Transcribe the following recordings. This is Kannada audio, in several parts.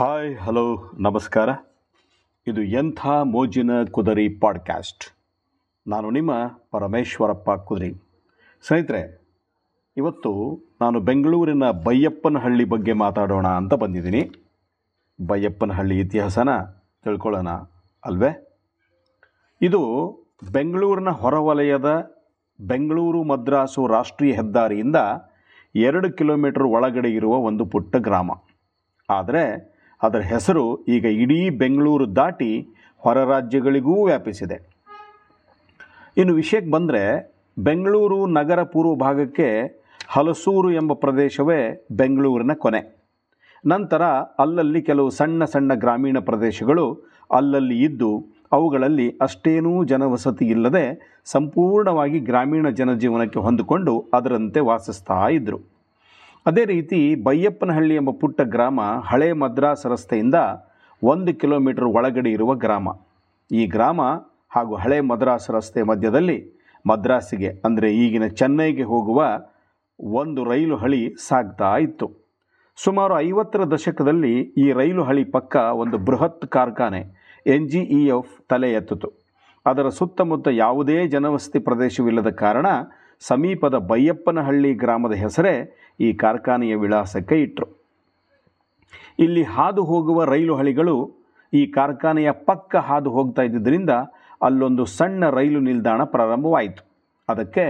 ಹಾಯ್, ಹಲೋ, ನಮಸ್ಕಾರ. ಇದು ಎಂಥ ಮೋಜಿನ ಕುದರಿ ಪಾಡ್ಕ್ಯಾಸ್ಟ್. ನಾನು ನಿಮ್ಮ ಪರಮೇಶ್ವರಪ್ಪ ಕುದರಿ. ಸ್ನೇಹಿತರೆ, ಇವತ್ತು ನಾನು ಬೆಂಗಳೂರಿನ ಬೈಯಪ್ಪನಹಳ್ಳಿ ಬಗ್ಗೆ ಮಾತಾಡೋಣ ಅಂತ ಬಂದಿದ್ದೀನಿ. ಬೈಯಪ್ಪನಹಳ್ಳಿ ಇತಿಹಾಸನ ತಿಳ್ಕೊಳ್ಳೋಣ ಅಲ್ವೇ? ಇದು ಬೆಂಗಳೂರಿನ ಹೊರವಲಯದ ಬೆಂಗಳೂರು ಮದ್ರಾಸು ರಾಷ್ಟ್ರೀಯ ಹೆದ್ದಾರಿಯಿಂದ ಎರಡು ಕಿಲೋಮೀಟರ್ ಒಳಗಡೆ ಇರುವ ಒಂದು ಪುಟ್ಟ ಗ್ರಾಮ. ಆದರೆ ಅದರ ಹೆಸರು ಈಗ ಇಡೀ ಬೆಂಗಳೂರು ದಾಟಿ ಹೊರ ರಾಜ್ಯಗಳಿಗೂ ವ್ಯಾಪಿಸಿದೆ. ಇನ್ನು ವಿಷಯಕ್ಕೆ ಬಂದರೆ ಬೆಂಗಳೂರು ನಗರ ಪೂರ್ವ ಭಾಗಕ್ಕೆ ಹಲಸೂರು ಎಂಬ ಪ್ರದೇಶವೇ ಬೆಂಗಳೂರಿನ ಕೊನೆ. ನಂತರ ಅಲ್ಲಲ್ಲಿ ಕೆಲವು ಸಣ್ಣ ಸಣ್ಣ ಗ್ರಾಮೀಣ ಪ್ರದೇಶಗಳು ಅಲ್ಲಲ್ಲಿ ಇದ್ದು ಅವುಗಳಲ್ಲಿ ಅಷ್ಟೇನೂ ಜನವಸತಿ ಇಲ್ಲದೆ ಸಂಪೂರ್ಣವಾಗಿ ಗ್ರಾಮೀಣ ಜನಜೀವನಕ್ಕೆ ಹೊಂದಿಕೊಂಡು ಅದರಂತೆ ವಾಸಿಸ್ತಾ ಇದ್ದರು ಅದೇ ರೀತಿ ಬೈಯಪ್ಪನಹಳ್ಳಿ ಎಂಬ ಪುಟ್ಟ ಗ್ರಾಮ ಹಳೆ ಮದ್ರಾಸ್ ರಸ್ತೆಯಿಂದ ಒಂದು ಕಿಲೋಮೀಟರ್ ಒಳಗಡೆ ಇರುವ ಗ್ರಾಮ. ಈ ಗ್ರಾಮ ಹಾಗೂ ಹಳೆ ಮದ್ರಾಸ್ ರಸ್ತೆ ಮಧ್ಯದಲ್ಲಿ ಮದ್ರಾಸಿಗೆ, ಅಂದರೆ ಈಗಿನ ಚೆನ್ನೈಗೆ ಹೋಗುವ ಒಂದು ರೈಲು ಹಳಿ ಸಾಗ್ತಾ ಇತ್ತು. ಸುಮಾರು ಐವತ್ತರ ದಶಕದಲ್ಲಿ ಈ ರೈಲು ಹಳಿ ಪಕ್ಕ ಒಂದು ಬೃಹತ್ ಕಾರ್ಖಾನೆ, ಎನ್ ಜಿ ಇ ಎಫ್, ತಲೆ ಎತ್ತಿತು ಅದರ ಸುತ್ತಮುತ್ತ ಯಾವುದೇ ಜನವಸತಿ ಪ್ರದೇಶವಿಲ್ಲದ ಕಾರಣ ಸಮೀಪದ ಬೈಯಪ್ಪನಹಳ್ಳಿ ಗ್ರಾಮದ ಹೆಸರೇ ಈ ಕಾರ್ಖಾನೆಯ ವಿಳಾಸಕ್ಕೆ ಇಟ್ಟರು ಇಲ್ಲಿ ಹಾದು ಹೋಗುವ ರೈಲು ಹಳಿಗಳು ಈ ಕಾರ್ಖಾನೆಯ ಪಕ್ಕ ಹಾದು ಹೋಗ್ತಾ ಇದ್ದಿದ್ದರಿಂದ ಅಲ್ಲೊಂದು ಸಣ್ಣ ರೈಲು ನಿಲ್ದಾಣ ಪ್ರಾರಂಭವಾಯಿತು. ಅದಕ್ಕೆ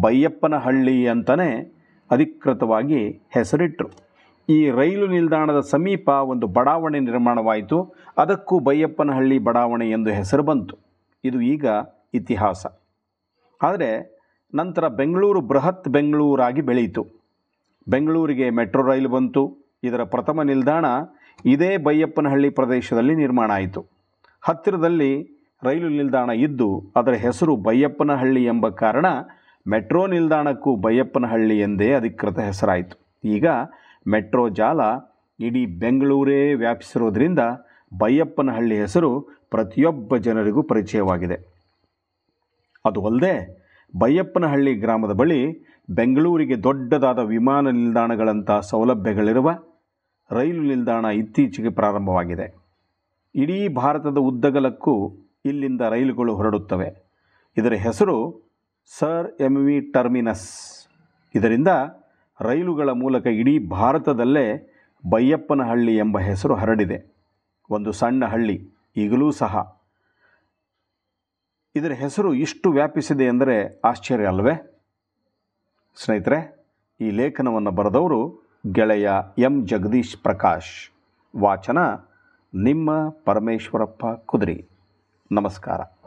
ಬೈಯಪ್ಪನಹಳ್ಳಿ ಅಂತಲೇ ಅಧಿಕೃತವಾಗಿ ಹೆಸರಿಟ್ಟರು ಈ ರೈಲು ನಿಲ್ದಾಣದ ಸಮೀಪ ಒಂದು ಬಡಾವಣೆ ನಿರ್ಮಾಣವಾಯಿತು. ಅದಕ್ಕೂ ಬೈಯಪ್ಪನಹಳ್ಳಿ ಬಡಾವಣೆ ಎಂದು ಹೆಸರು ಬಂತು. ಇದು ಈಗ ಇತಿಹಾಸ. ಆದರೆ ನಂತರ ಬೆಂಗಳೂರು ಬೃಹತ್ ಬೆಂಗಳೂರಾಗಿ ಬೆಳೆಯಿತು ಬೆಂಗಳೂರಿಗೆ ಮೆಟ್ರೋ ರೈಲು ಬಂತು. ಇದರ ಪ್ರಥಮ ನಿಲ್ದಾಣ ಇದೇ ಬೈಯಪ್ಪನಹಳ್ಳಿ ಪ್ರದೇಶದಲ್ಲಿ ನಿರ್ಮಾಣ ಆಯಿತು. ಹತ್ತಿರದಲ್ಲಿ ರೈಲು ನಿಲ್ದಾಣ ಇದ್ದು, ಅದರ ಹೆಸರು ಬೈಯಪ್ಪನಹಳ್ಳಿ ಎಂಬ ಕಾರಣ ಮೆಟ್ರೋ ನಿಲ್ದಾಣಕ್ಕೂ ಬೈಯಪ್ಪನಹಳ್ಳಿ ಎಂದೇ ಅಧಿಕೃತ ಹೆಸರಾಯಿತು. ಈಗ ಮೆಟ್ರೋ ಜಾಲ ಇಡೀ ಬೆಂಗಳೂರೇ ವ್ಯಾಪಿಸಿರೋದ್ರಿಂದ ಬೈಯಪ್ಪನಹಳ್ಳಿ ಹೆಸರು ಪ್ರತಿಯೊಬ್ಬ ಜನರಿಗೂ ಪರಿಚಯವಾಗಿದೆ. ಅದು ಅಲ್ಲದೆ ಬೈಯಪ್ಪನಹಳ್ಳಿ ಗ್ರಾಮದ ಬಳಿ ಬೆಂಗಳೂರಿಗೆ ದೊಡ್ಡದಾದ ವಿಮಾನ ನಿಲ್ದಾಣಗಳಂಥ ಸೌಲಭ್ಯಗಳಿರುವ ರೈಲು ನಿಲ್ದಾಣ ಇತ್ತೀಚೆಗೆ ಪ್ರಾರಂಭವಾಗಿದೆ. ಇಡೀ ಭಾರತದ ಉದ್ದಗಲಕ್ಕೂ ಇಲ್ಲಿಂದ ರೈಲುಗಳು ಹೊರಡುತ್ತವೆ. ಇದರ ಹೆಸರು ಸರ್ ಎಂ ವಿ ಟರ್ಮಿನಸ್. ಇದರಿಂದ ರೈಲುಗಳ ಮೂಲಕ ಇಡೀ ಭಾರತದಲ್ಲೇ ಬೈಯಪ್ಪನಹಳ್ಳಿ ಎಂಬ ಹೆಸರು ಹರಡಿದೆ. ಒಂದು ಸಣ್ಣ ಹಳ್ಳಿ, ಈಗಲೂ ಸಹ ಇದರ ಹೆಸರು ಇಷ್ಟು ವ್ಯಾಪಿಸಿದೆ ಎಂದರೆ ಆಶ್ಚರ್ಯ ಅಲ್ವೇ? ಸ್ನೇಹಿತರೆ, ಈ ಲೇಖನವನ್ನು ಬರೆದವರು ಗೆಳೆಯ ಎಂ. ಜಗದೀಶ್ ಪ್ರಕಾಶ್. ವಾಚನ ನಿಮ್ಮ ಪರಮೇಶ್ವರಪ್ಪ ಕುದುರಿ. ನಮಸ್ಕಾರ.